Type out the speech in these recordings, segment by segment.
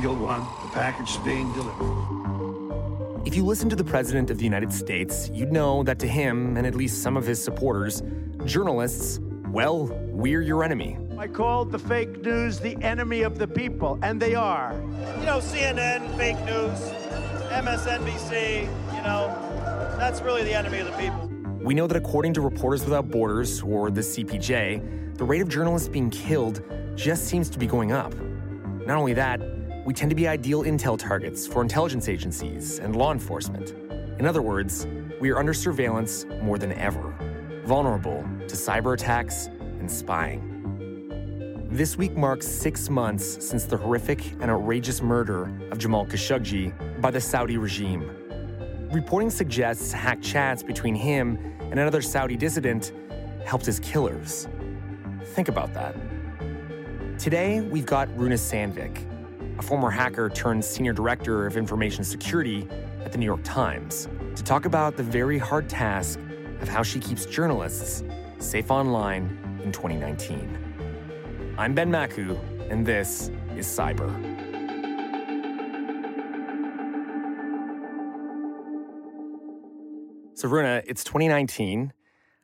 Eagle One, the package is being delivered. If you listen to the President of the United States, you'd know that to him, and at least some of his supporters, journalists, well, we're your enemy. I called the fake news the enemy of the people, and they are. You know, CNN, fake news, MSNBC, you know, that's really the enemy of the people. We know that according to Reporters Without Borders, or the CPJ, the rate of journalists being killed just seems to be going up. Not only that, we tend to be ideal intel targets for intelligence agencies and law enforcement. In other words, we are under surveillance more than ever, vulnerable to cyber attacks and spying. This week marks six months since the horrific and outrageous murder of Jamal Khashoggi by the Saudi regime. Reporting suggests hacked chats between him and another Saudi dissident helped his killers. Think about that. Today, we've got Runa Sandvik, a former hacker turned senior director of information security at the New York Times, to talk about the very hard task of how she keeps journalists safe online in 2019. I'm Ben Makuch, and this is Cyber. So, Runa, it's 2019.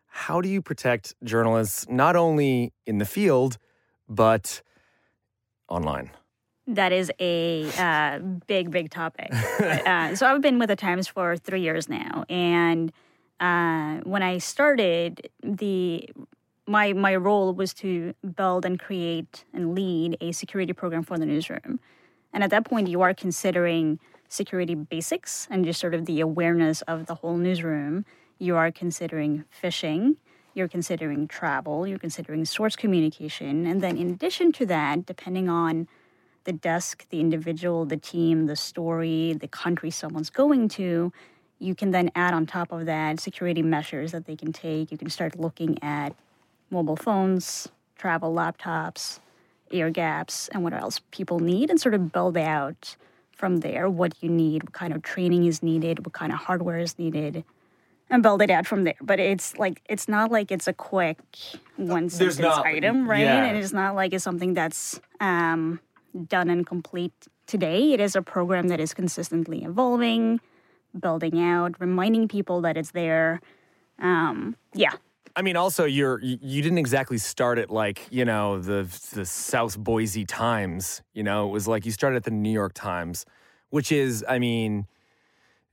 How do you protect journalists not only in the field, but online? That is a uh, big, big topic. uh, so I've been with the Times for three years now, and uh, when I started, the my my role was to build and create and lead a security program for the newsroom. And at that point, you are considering security basics and just sort of the awareness of the whole newsroom. You are considering phishing. You're considering travel. You're considering source communication. And then, in addition to that, depending on the desk, the individual, the team, the story, the country someone's going to, you can then add on top of that security measures that they can take. You can start looking at mobile phones, travel laptops, air gaps, and what else people need, and sort of build out from there what you need, what kind of training is needed, what kind of hardware is needed, and build it out from there. But it's like it's not like it's a quick one sentence item, right? yeah. And it's not like it's something that's um, done and complete today. It is a program that is consistently evolving, building out, reminding people that it's there. Um, yeah, I mean, also you're you didn't exactly start at like you know the the South Boise Times. You know, it was like you started at the New York Times, which is, I mean,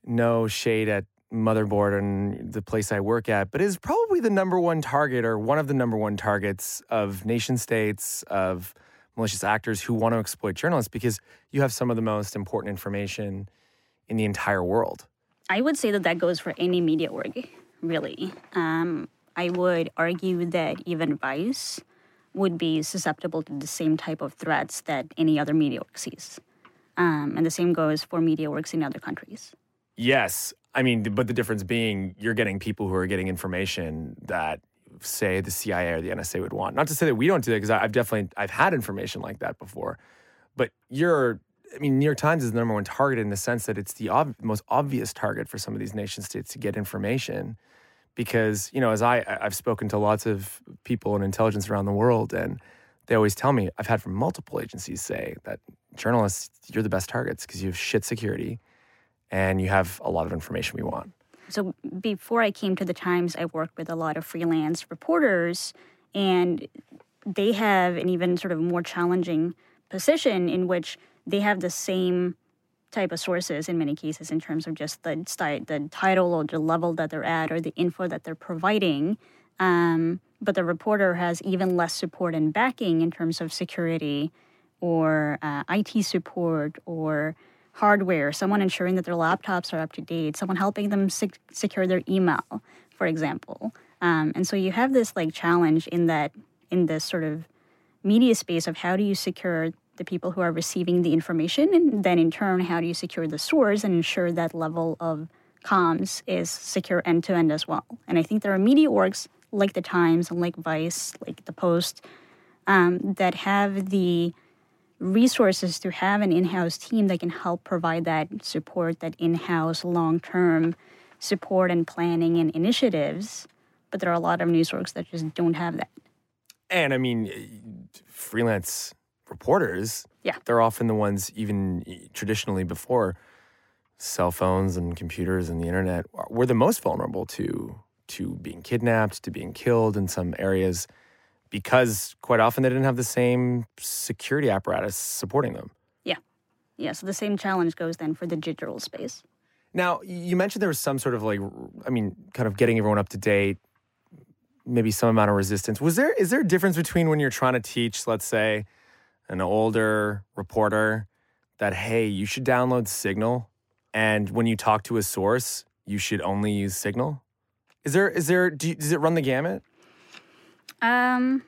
no shade at Motherboard and the place I work at, but is probably the number one target or one of the number one targets of nation states of malicious actors who want to exploit journalists because you have some of the most important information in the entire world. I would say that that goes for any media org, really. Um, I would argue that even Vice would be susceptible to the same type of threats that any other media org sees. Um, and the same goes for media orgs in other countries. Yes. I mean, but the difference being you're getting people who are getting information that say the CIA or the NSA would want. Not to say that we don't do that because I've definitely I've had information like that before. But you're I mean, New York Times is the number one target in the sense that it's the ob- most obvious target for some of these nation states to get information because, you know, as I I- I've spoken to lots of people in intelligence around the world and they always tell me I've had from multiple agencies say that journalists you're the best targets because you have shit security and you have a lot of information we want. So before I came to the Times, I worked with a lot of freelance reporters, and they have an even sort of more challenging position in which they have the same type of sources in many cases in terms of just the the title or the level that they're at or the info that they're providing. Um, but the reporter has even less support and backing in terms of security or uh, IT support or hardware, someone ensuring that their laptops are up to date, someone helping them sec- secure their email, for example. Um, and so you have this like challenge in that in this sort of media space of how do you secure the people who are receiving the information, and then in turn, how do you secure the source and ensure that level of comms is secure end to end as well. And I think there are media orgs like the Times and like Vice, like the Post, um, that have the resources to have an in-house team that can help provide that support, that in-house long-term support and planning and initiatives. but there are a lot of news orgs that just don't have that. And I mean, freelance reporters, Yeah. they're often the ones, even traditionally before cell phones and computers and the internet, were the most vulnerable to to being kidnapped, to being killed in some areas, because quite often they didn't have the same security apparatus supporting them. Yeah, Yeah. so the same challenge goes then for the digital space. Now, you mentioned there was some sort of like, I mean, kind of getting everyone up to date, maybe some amount of resistance. Was there, is there a difference between when you're trying to teach, let's say, an older reporter that, hey, you should download Signal, and when you talk to a source, you should only use Signal? Is there, is there, do you, does it run the gamut? Um,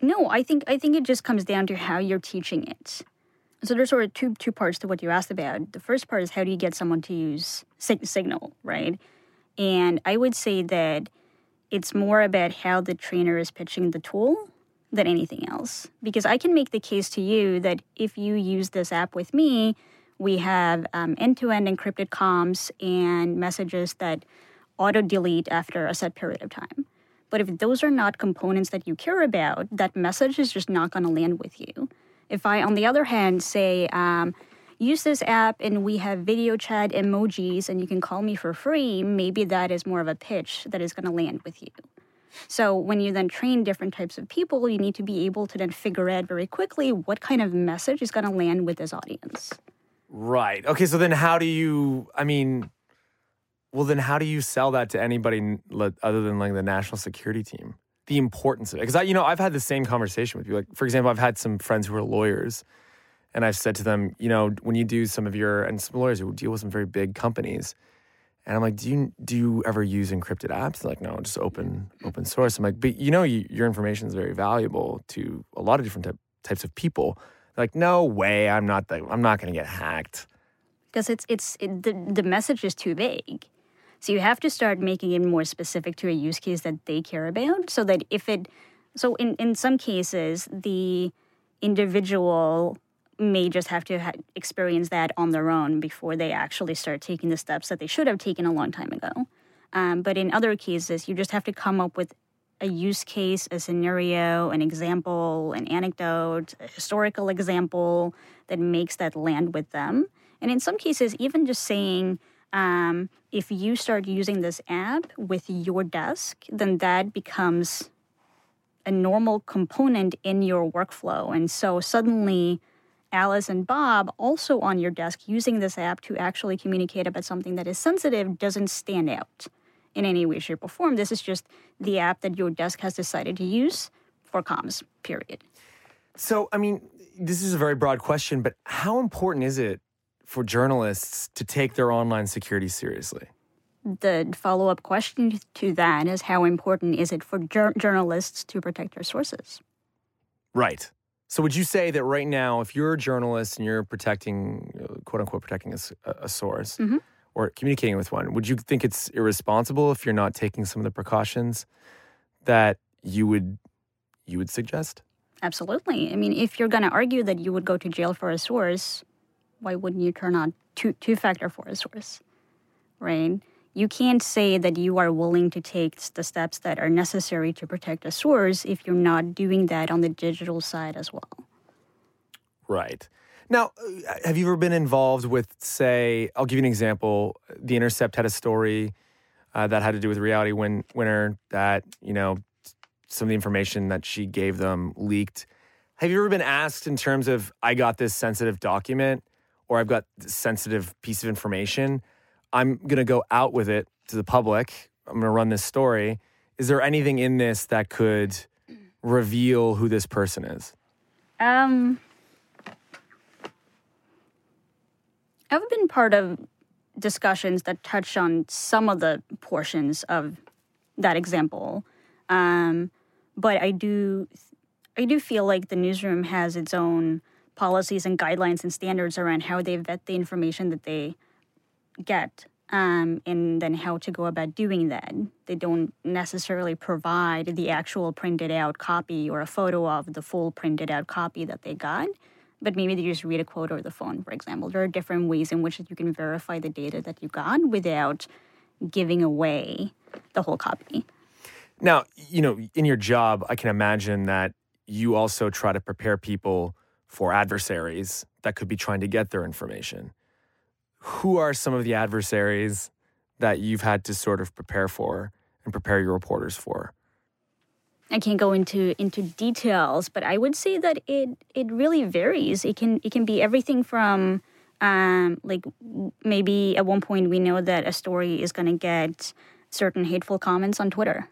no, I think I think it just comes down to how you're teaching it. So there's sort of two two parts to what you asked about. The first part is how do you get someone to use sig- Signal, right? And I would say that it's more about how the trainer is pitching the tool than anything else. Because I can make the case to you that if you use this app with me, we have um, end-to-end encrypted comms and messages that auto delete after a set period of time. But if those are not components that you care about, that message is just not going to land with you. If I, on the other hand, say, um, use this app and we have video chat emojis and you can call me for free, maybe that is more of a pitch that is going to land with you. So when you then train different types of people, you need to be able to then figure out very quickly what kind of message is going to land with this audience. Right. Okay. So then, how do you? I mean, well, then how do you sell that to anybody other than like the national security team? The importance of it, because I, you know, I've had the same conversation with you. Like, for example, I've had some friends who are lawyers, and I've said to them, you know, when you do some of your and some lawyers who deal with some very big companies, and I'm like, do you do you ever use encrypted apps? They're like, no, just open open source. I'm like, but you know, you, your information is very valuable to a lot of different type, types of people. They're like, no way, I'm not the, I'm not going to get hacked. because it's it's it, the the message is too vague. So you have to start making it more specific to a use case that they care about, so that if it, so in in some cases the individual may just have to ha- experience that on their own before they actually start taking the steps that they should have taken a long time ago. Um, but in other cases, you just have to come up with a use case, a scenario, an example, an anecdote, a historical example that makes that land with them. And in some cases, even just saying, um, if you start using this app with your desk, then that becomes a normal component in your workflow. And so suddenly, Alice and Bob, also on your desk using this app to actually communicate about something that is sensitive, doesn't stand out in any way, shape, or form. This is just the app that your desk has decided to use for comms, period. So, I mean, this is a very broad question, but how important is it for journalists to take their online security seriously? The follow up question to that is how important is it for jour- journalists to protect their sources? Right. So, would you say that right now, if you're a journalist and you're protecting, uh, quote unquote, protecting a source Mhm. or communicating with one, would you think it's irresponsible if you're not taking some of the precautions that you would you would suggest? Absolutely. I mean, if you're going to argue that you would go to jail for a source, why wouldn't you turn on two two factor for a source? Right? You can't say that you are willing to take the steps that are necessary to protect a source if you're not doing that on the digital side as well. Right. Now, uh, have you ever been involved with, say, I'll give you an example. The Intercept had a story uh, that had to do with Reality Win- Winner that, you know, some of the information that she gave them leaked. Have you ever been asked in terms of, I got this sensitive document or I've got this sensitive piece of information? I'm going to go out with it to the public. I'm going to run this story. Is there anything in this that could reveal who this person is? Um, I've been part of discussions that touch on some of the portions of that example, um, but I do, I do feel like the newsroom has its own policies and guidelines and standards around how they vet the information that they get um, and then how to go about doing that. They don't necessarily provide the actual printed out copy or a photo of the full printed out copy that they got, but maybe they just read a quote over the phone, for example. There are different ways in which you can verify the data that you got without giving away the whole copy. Now, you know, in your job, I can imagine that you also try to prepare people for adversaries that could be trying to get their information. Who are some of the adversaries that you've had to sort of prepare for and prepare your reporters for? I can't go into into details, but I would say that it it really varies. It can it can be everything from um, like maybe at one point we know that a story is going to get certain hateful comments on Twitter,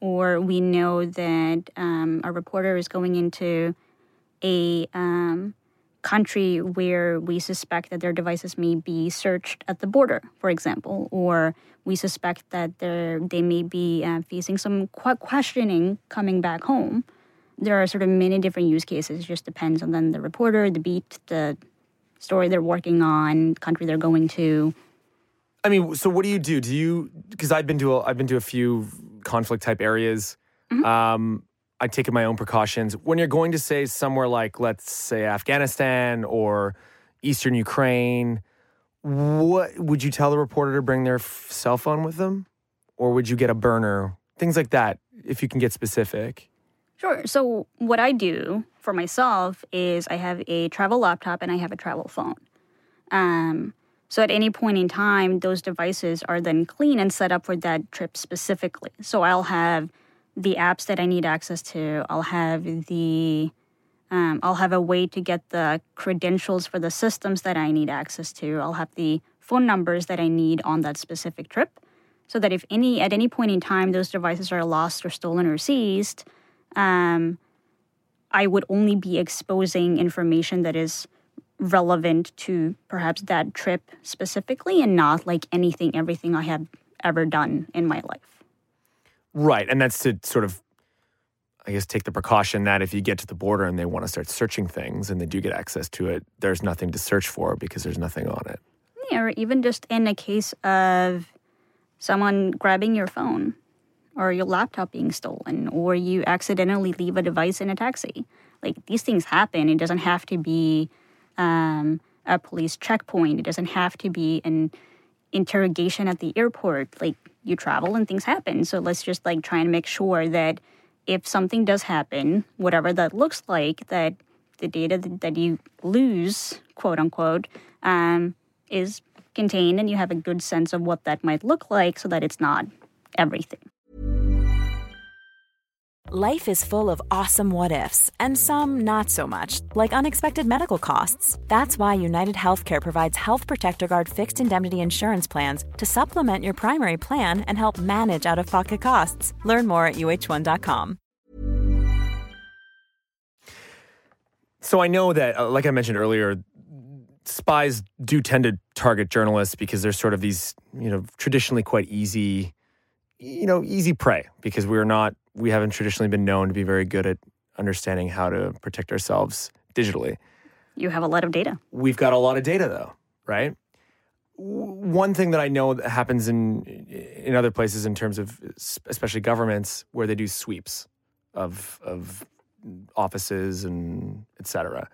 or we know that um, a reporter is going into a um, country where we suspect that their devices may be searched at the border, for example, or we suspect that they may be uh, facing some questioning coming back home. There are sort of many different use cases. It just depends on then the reporter, the beat, the story they're working on, country they're going to. I mean, so what do you do? Do you because I've been to a, I've been to a few conflict type areas. Mm-hmm. Um, I taken my own precautions. When you're going to say somewhere like, let's say Afghanistan or Eastern Ukraine, what would you tell the reporter to bring their f- cell phone with them, or would you get a burner? Things like that, if you can get specific. Sure. So what I do for myself is I have a travel laptop and I have a travel phone. Um, so at any point in time, those devices are then clean and set up for that trip specifically. So I'll have the apps that I need access to. I'll have the um, I'll have a way to get the credentials for the systems that I need access to. I'll have the phone numbers that I need on that specific trip, so that if any at any point in time those devices are lost or stolen or seized, um, I would only be exposing information that is relevant to perhaps that trip specifically, and not like anything, everything I have ever done in my life. Right. And that's to sort of, I guess, take the precaution that if you get to the border and they want to start searching things and they do get access to it, there's nothing to search for because there's nothing on it. Yeah, or even just in a case of someone grabbing your phone or your laptop being stolen or you accidentally leave a device in a taxi. Like these things happen. It doesn't have to be um, a police checkpoint, it doesn't have to be an interrogation at the airport. Like you travel and things happen. So let's just like try and make sure that if something does happen, whatever that looks like, that the data that you lose, quote unquote, um, is contained and you have a good sense of what that might look like so that it's not everything. Life is full of awesome what ifs, and some not so much, like unexpected medical costs. That's why United Healthcare provides Health Protector Guard fixed indemnity insurance plans to supplement your primary plan and help manage out of pocket costs. Learn more at uh1.com. So I know that, uh, like I mentioned earlier, spies do tend to target journalists because they're sort of these, you know, traditionally quite easy, you know, easy prey because we're not we haven't traditionally been known to be very good at understanding how to protect ourselves digitally. You have a lot of data. We've got a lot of data, though, right? One thing that I know that happens in in other places, in terms of especially governments, where they do sweeps of of offices and et cetera.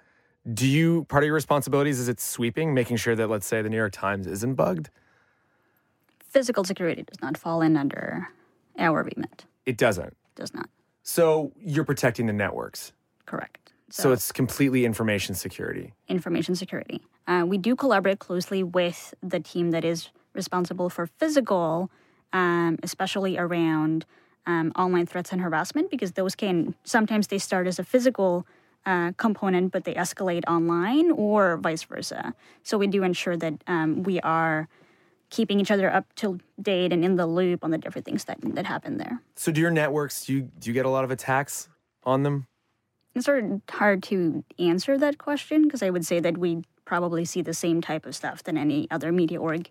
Do you part of your responsibilities is it sweeping, making sure that let's say the New York Times isn't bugged? Physical security does not fall in under our remit. It doesn't does not. So you're protecting the networks. Correct. So, so it's completely information security. Information security. Uh, we do collaborate closely with the team that is responsible for physical, um, especially around um, online threats and harassment, because those can sometimes they start as a physical uh, component, but they escalate online or vice versa. So we do ensure that um, we are keeping each other up to date and in the loop on the different things that that happen there. So, do your networks do you do you get a lot of attacks on them? It's sort of hard to answer that question because I would say that we probably see the same type of stuff than any other media org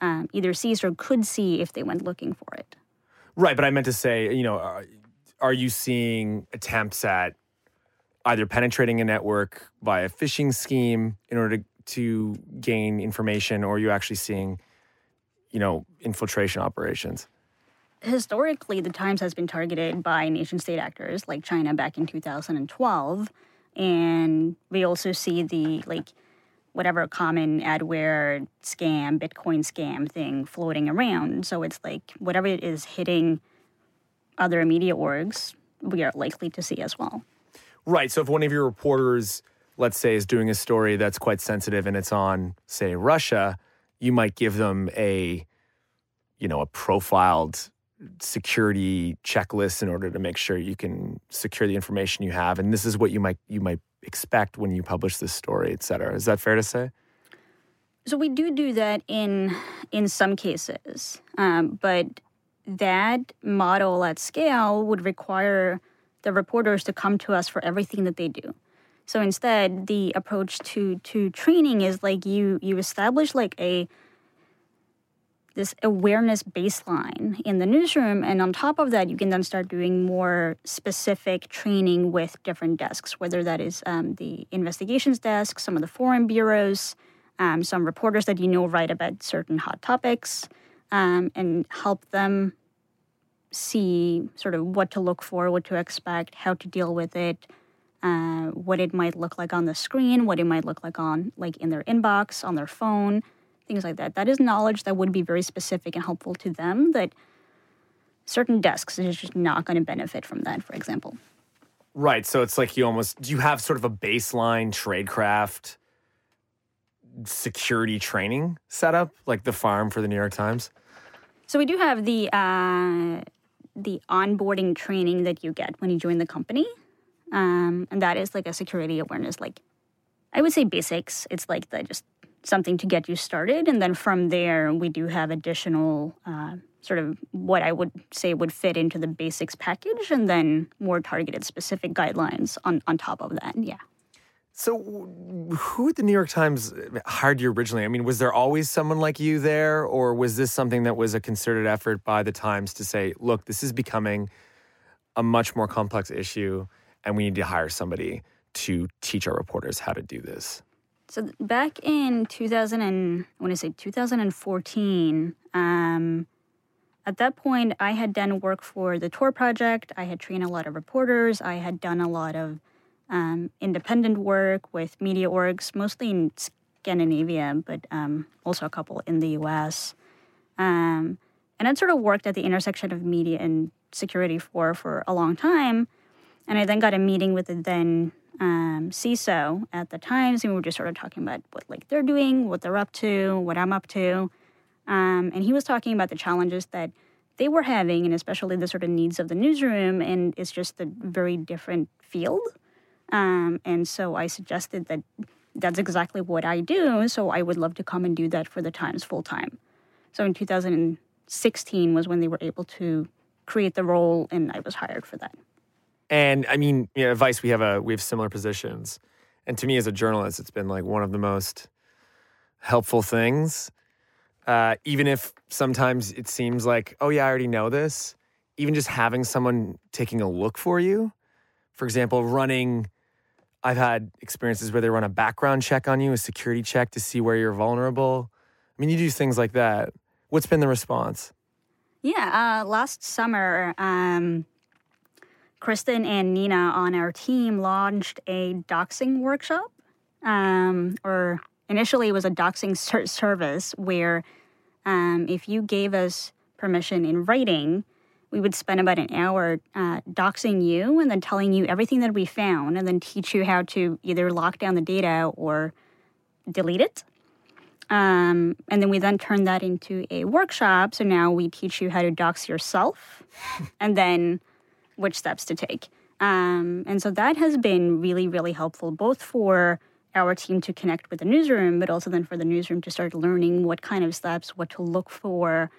um, either sees or could see if they went looking for it. Right, but I meant to say, you know, are, are you seeing attempts at either penetrating a network by a phishing scheme in order to, to gain information, or are you actually seeing you know, infiltration operations? Historically, the Times has been targeted by nation state actors like China back in 2012. And we also see the, like, whatever common adware scam, Bitcoin scam thing floating around. So it's like whatever it is hitting other media orgs we are likely to see as well. Right. So if one of your reporters, let's say, is doing a story that's quite sensitive and it's on, say, Russia, you might give them a, you know, a profiled security checklist in order to make sure you can secure the information you have. And this is what you might you might expect when you publish this story, et cetera. Is that fair to say? So we do do that in in some cases, um, but that model at scale would require the reporters to come to us for everything that they do. So instead, the approach to to training is like you you establish like a this awareness baseline in the newsroom and on top of that you can then start doing more specific training with different desks whether that is um, the investigations desk some of the foreign bureaus um, some reporters that you know write about certain hot topics um, and help them see sort of what to look for, what to expect, how to deal with it, uh, what it might look like on the screen, what it might look like on like in their inbox, on their phone, things like that. That is knowledge that would be very specific and helpful to them. That certain desks is just not going to benefit from that, for example. Right. So it's like you almost do you have sort of a baseline tradecraft security training setup, like the farm for the New York Times? So we do have the uh, the onboarding training that you get when you join the company. Um, and that is like a security awareness, like I would say basics. It's like the, just something to get you started. And then from there, we do have additional uh, sort of what I would say would fit into the basics package and then more targeted specific guidelines on, on top of that. Yeah. So, who at the New York Times hired you originally? I mean, was there always someone like you there, or was this something that was a concerted effort by the Times to say, look, this is becoming a much more complex issue, and we need to hire somebody to teach our reporters how to do this? So, back in 2000, and I want to say 2014, um, at that point, I had done work for the Tor Project. I had trained a lot of reporters. I had done a lot of um, independent work with media orgs, mostly in Scandinavia, but um, also a couple in the US. Um, and I'd sort of worked at the intersection of media and security for for a long time. And I then got a meeting with the then um, CISO at the Times, and we were just sort of talking about what like they're doing, what they're up to, what I'm up to. Um, and he was talking about the challenges that they were having, and especially the sort of needs of the newsroom. And it's just a very different field. Um, and so I suggested that that's exactly what I do. So I would love to come and do that for the Times full time. So in 2016 was when they were able to create the role, and I was hired for that. And I mean, you know, Vice, we have a we have similar positions, and to me as a journalist, it's been like one of the most helpful things. Uh, even if sometimes it seems like, oh yeah, I already know this. Even just having someone taking a look for you, for example, running I've had experiences where they run a background check on you, a security check to see where you're vulnerable. I mean, you do things like that. What's been the response? Yeah, uh, last summer, um, Kristen and Nina on our team launched a doxing workshop. Um, or initially, it was a doxing ser- service where um, if you gave us permission in writing, we would spend about an hour uh, doxing you and then telling you everything that we found and then teach you how to either lock down the data or delete it. Um, and then we then turn that into a workshop. So now we teach you how to dox yourself and then which steps to take. Um, and so that has been really, really helpful, both for our team to connect with the newsroom, but also then for the newsroom to start learning what kind of steps, what to look for.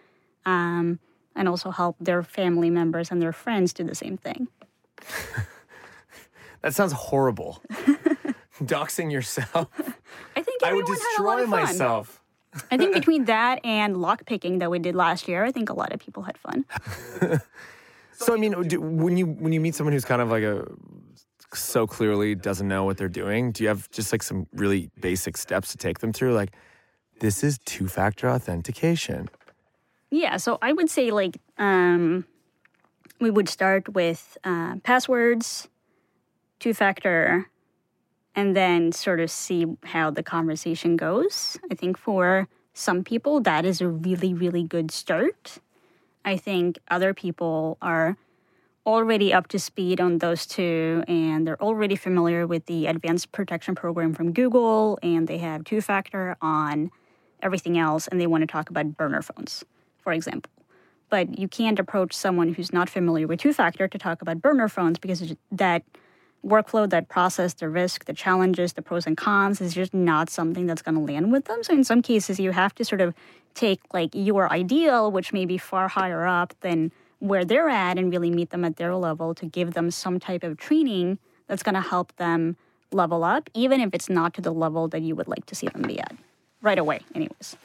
Um, and also help their family members and their friends do the same thing. that sounds horrible. Doxing yourself. I think I would destroy myself. I think between that and lock picking that we did last year, I think a lot of people had fun. So I mean, do, when you when you meet someone who's kind of like a so clearly doesn't know what they're doing, do you have just like some really basic steps to take them through? Like, this is two factor authentication. Yeah, so I would say like um, we would start with uh, passwords, two factor, and then sort of see how the conversation goes. I think for some people, that is a really, really good start. I think other people are already up to speed on those two and they're already familiar with the advanced protection program from Google and they have two factor on everything else and they want to talk about burner phones, for example. But you can't approach someone who's not familiar with two factor to talk about burner phones because that workflow, that process, the risk, the challenges, the pros and cons is just not something that's going to land with them. So in some cases, you have to sort of take like your ideal, which may be far higher up than where they're at, and really meet them at their level to give them some type of training that's going to help them level up, even if it's not to the level that you would like to see them be at right away, anyways.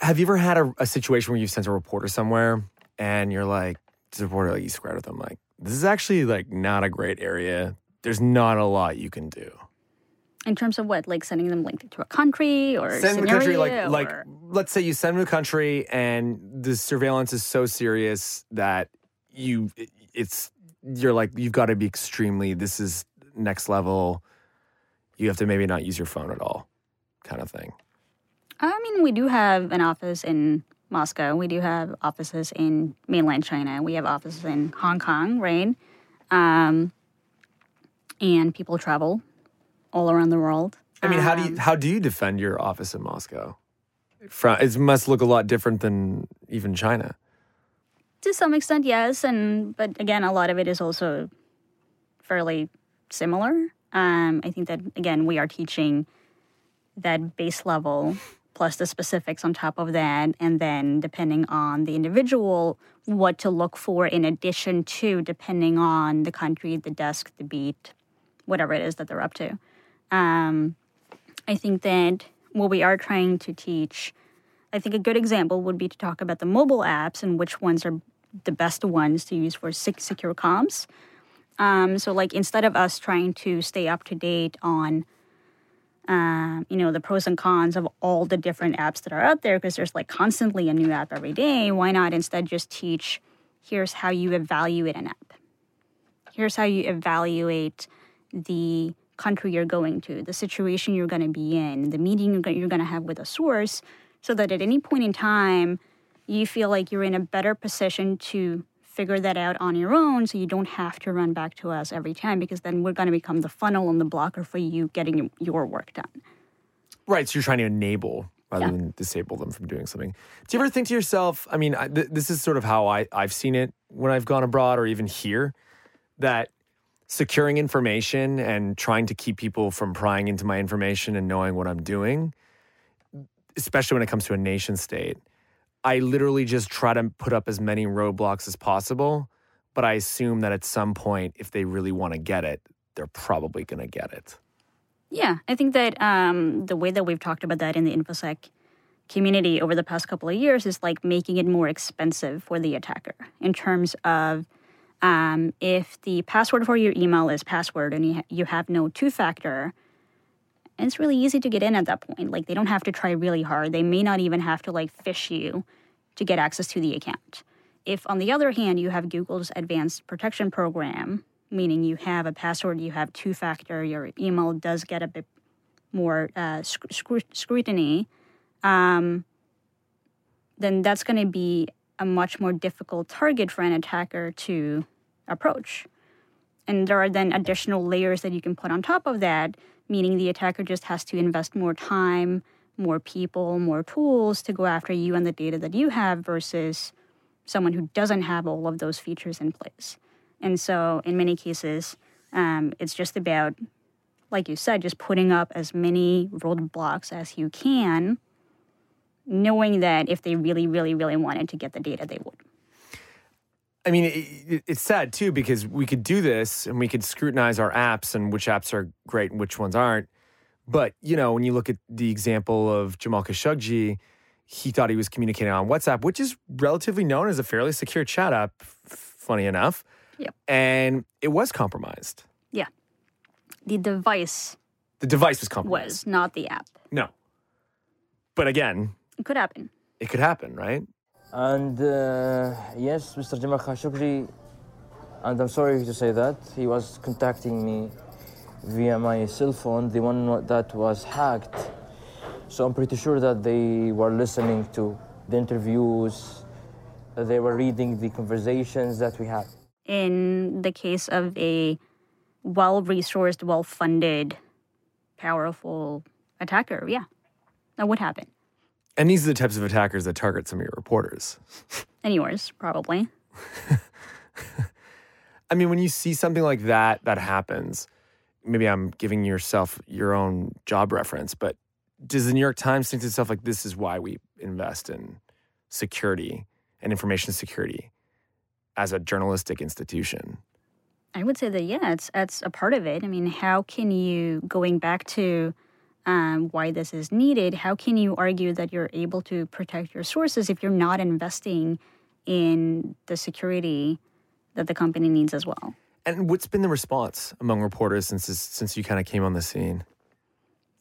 Have you ever had a, a situation where you've sent a reporter somewhere and you're like, the reporter, like, you squared with them, like, this is actually like not a great area there's not a lot you can do. In terms of what, like sending them linked to a country or send them country, like or... like let's say you send them to a country and the surveillance is so serious that you it's you're like you've got to be extremely this is next level. You have to maybe not use your phone at all, kind of thing. I mean, we do have an office in Moscow. We do have offices in mainland China. We have offices in Hong Kong, right? Um, and people travel all around the world. I mean, um, how do you um, how do you defend your office in Moscow? From, it must look a lot different than even China. To some extent, yes, and but again, a lot of it is also fairly similar. Um, I think that again, we are teaching that base level plus the specifics on top of that, and then depending on the individual, what to look for in addition to depending on the country, the desk, the beat, whatever it is that they're up to. Um, I think that what we are trying to teach, I think a good example would be to talk about the mobile apps and which ones are the best ones to use for secure comms. Um, so, like, instead of us trying to stay up to date on, uh, you know, the pros and cons of all the different apps that are out there, because there's like constantly a new app every day, why not instead just teach here's how you evaluate an app? Here's how you evaluate the country you're going to, the situation you're going to be in, the meeting you're going to have with a source, so that at any point in time, you feel like you're in a better position to figure that out on your own so you don't have to run back to us every time because then we're going to become the funnel and the blocker for you getting your work done. Right. So you're trying to enable rather yeah. than disable them from doing something. Do you ever think to yourself, I mean, th- this is sort of how I, I've seen it when I've gone abroad or even here, that securing information and trying to keep people from prying into my information and knowing what I'm doing, especially when it comes to a nation state, I literally just try to put up as many roadblocks as possible. But I assume that at some point, if they really want to get it, they're probably going to get it. Yeah, I think that um, the way that we've talked about that in the InfoSec community over the past couple of years is like making it more expensive for the attacker in terms of um, if the password for your email is password and you, ha- you have no two factor, it's really easy to get in at that point. Like they don't have to try really hard. They may not even have to like phish you to get access to the account. If, on the other hand, you have Google's advanced protection program, meaning you have a password, you have two factor, your email does get a bit more uh, sc- scrutiny, um, then that's going to be a much more difficult target for an attacker to approach. And there are then additional layers that you can put on top of that, meaning the attacker just has to invest more time, more people, more tools to go after you and the data that you have versus someone who doesn't have all of those features in place. And so, in many cases, um, it's just about, like you said, just putting up as many roadblocks as you can knowing that if they really, really, really wanted to get the data, they would. I mean, it, it's sad too because we could do this and we could scrutinize our apps and which apps are great and which ones aren't. But you know, when you look at the example of Jamal Khashoggi, he thought he was communicating on WhatsApp, which is relatively known as a fairly secure chat app. Funny enough, yep. and it was compromised. Yeah, the device. The device was compromised. Was not the app. No, but again, it could happen. It could happen, right? And uh, yes, Mr. Jamal Khashoggi, and I'm sorry to say that, he was contacting me via my cell phone, the one that was hacked. So I'm pretty sure that they were listening to the interviews, they were reading the conversations that we had. in the case of a well resourced, well funded, powerful attacker, yeah, that would happen. And these are the types of attackers that target some of your reporters. And yours, probably. I mean, when you see something like that that happens, maybe I'm giving yourself your own job reference, but does the New York Times think to itself like this is why we invest in security and information security as a journalistic institution? I would say that yeah, it's that's a part of it. I mean, how can you going back to um, why this is needed? How can you argue that you're able to protect your sources if you're not investing in the security that the company needs as well? And what's been the response among reporters since this, since you kind of came on the scene?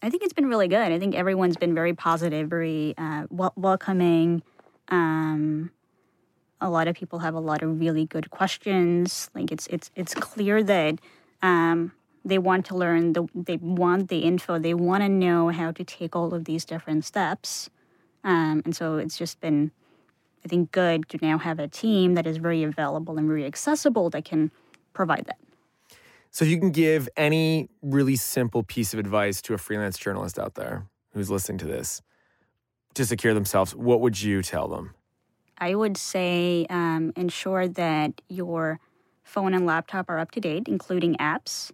I think it's been really good. I think everyone's been very positive, very uh, wel- welcoming. Um, a lot of people have a lot of really good questions. Like it's it's it's clear that um, they want to learn. The, they want the info. They want to know how to take all of these different steps. Um, and so it's just been, I think, good to now have a team that is very available and very accessible that can provide that. So, if you can give any really simple piece of advice to a freelance journalist out there who's listening to this to secure themselves, what would you tell them? I would say um, ensure that your phone and laptop are up to date, including apps.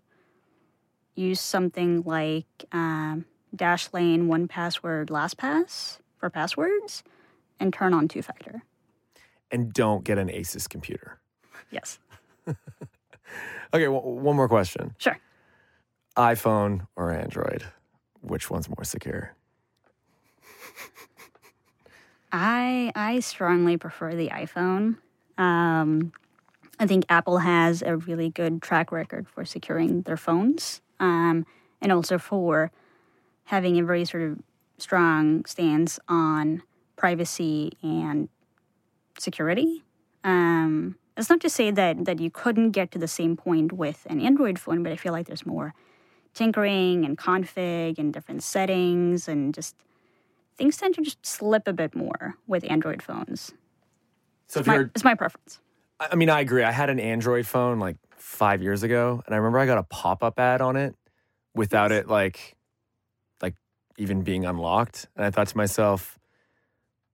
Use something like um, Dashlane, One Password, LastPass for passwords, and turn on two factor. And don't get an Asus computer. Yes. Okay, w- one more question. Sure. iPhone or Android? Which one's more secure? I I strongly prefer the iPhone. Um, I think Apple has a really good track record for securing their phones, um, and also for having a very sort of strong stance on privacy and security. Um, it's not to say that that you couldn't get to the same point with an Android phone, but I feel like there's more tinkering and config and different settings and just things tend to just slip a bit more with Android phones. So it's, my, it's my preference. I mean, I agree. I had an Android phone like five years ago, and I remember I got a pop up ad on it without it like like even being unlocked, and I thought to myself,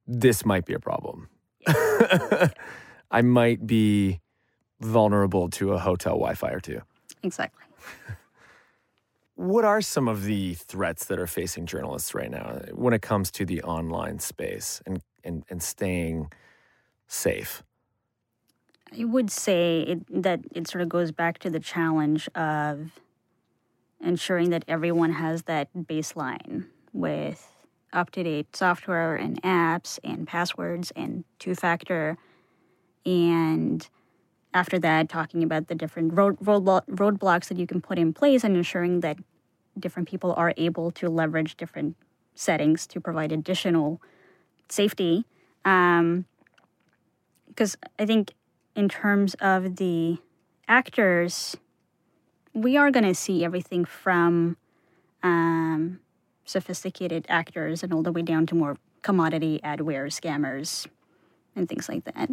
this might be a problem. Yeah. I might be vulnerable to a hotel Wi-Fi or two. Exactly. What are some of the threats that are facing journalists right now when it comes to the online space and, and, and staying safe? I would say it, that it sort of goes back to the challenge of ensuring that everyone has that baseline with up to date software and apps and passwords and two factor. And after that, talking about the different road, road, roadblocks that you can put in place and ensuring that different people are able to leverage different settings to provide additional safety. Because um, I think, in terms of the actors, we are going to see everything from um, sophisticated actors and all the way down to more commodity adware scammers and things like that.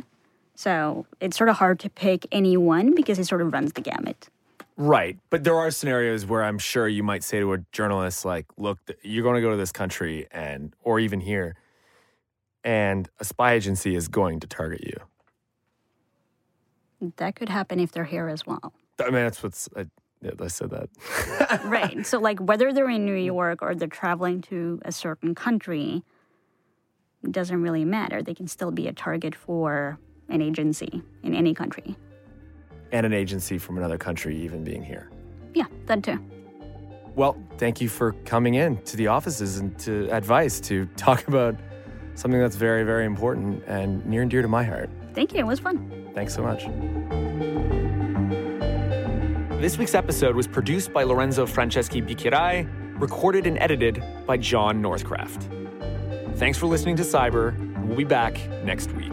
So it's sort of hard to pick any one because it sort of runs the gamut. Right. But there are scenarios where I'm sure you might say to a journalist, like, look, you're going to go to this country and, or even here, and a spy agency is going to target you. That could happen if they're here as well. I mean, that's what's, I, yeah, I said that. right. So, like, whether they're in New York or they're traveling to a certain country, doesn't really matter. They can still be a target for an agency in any country. And an agency from another country, even being here. Yeah, that too. Well, thank you for coming in to the offices and to advice to talk about something that's very, very important and near and dear to my heart. Thank you. It was fun. Thanks so much. This week's episode was produced by Lorenzo Franceschi Bicchierai, recorded and edited by John Northcraft. Thanks for listening to Cyber. We'll be back next week.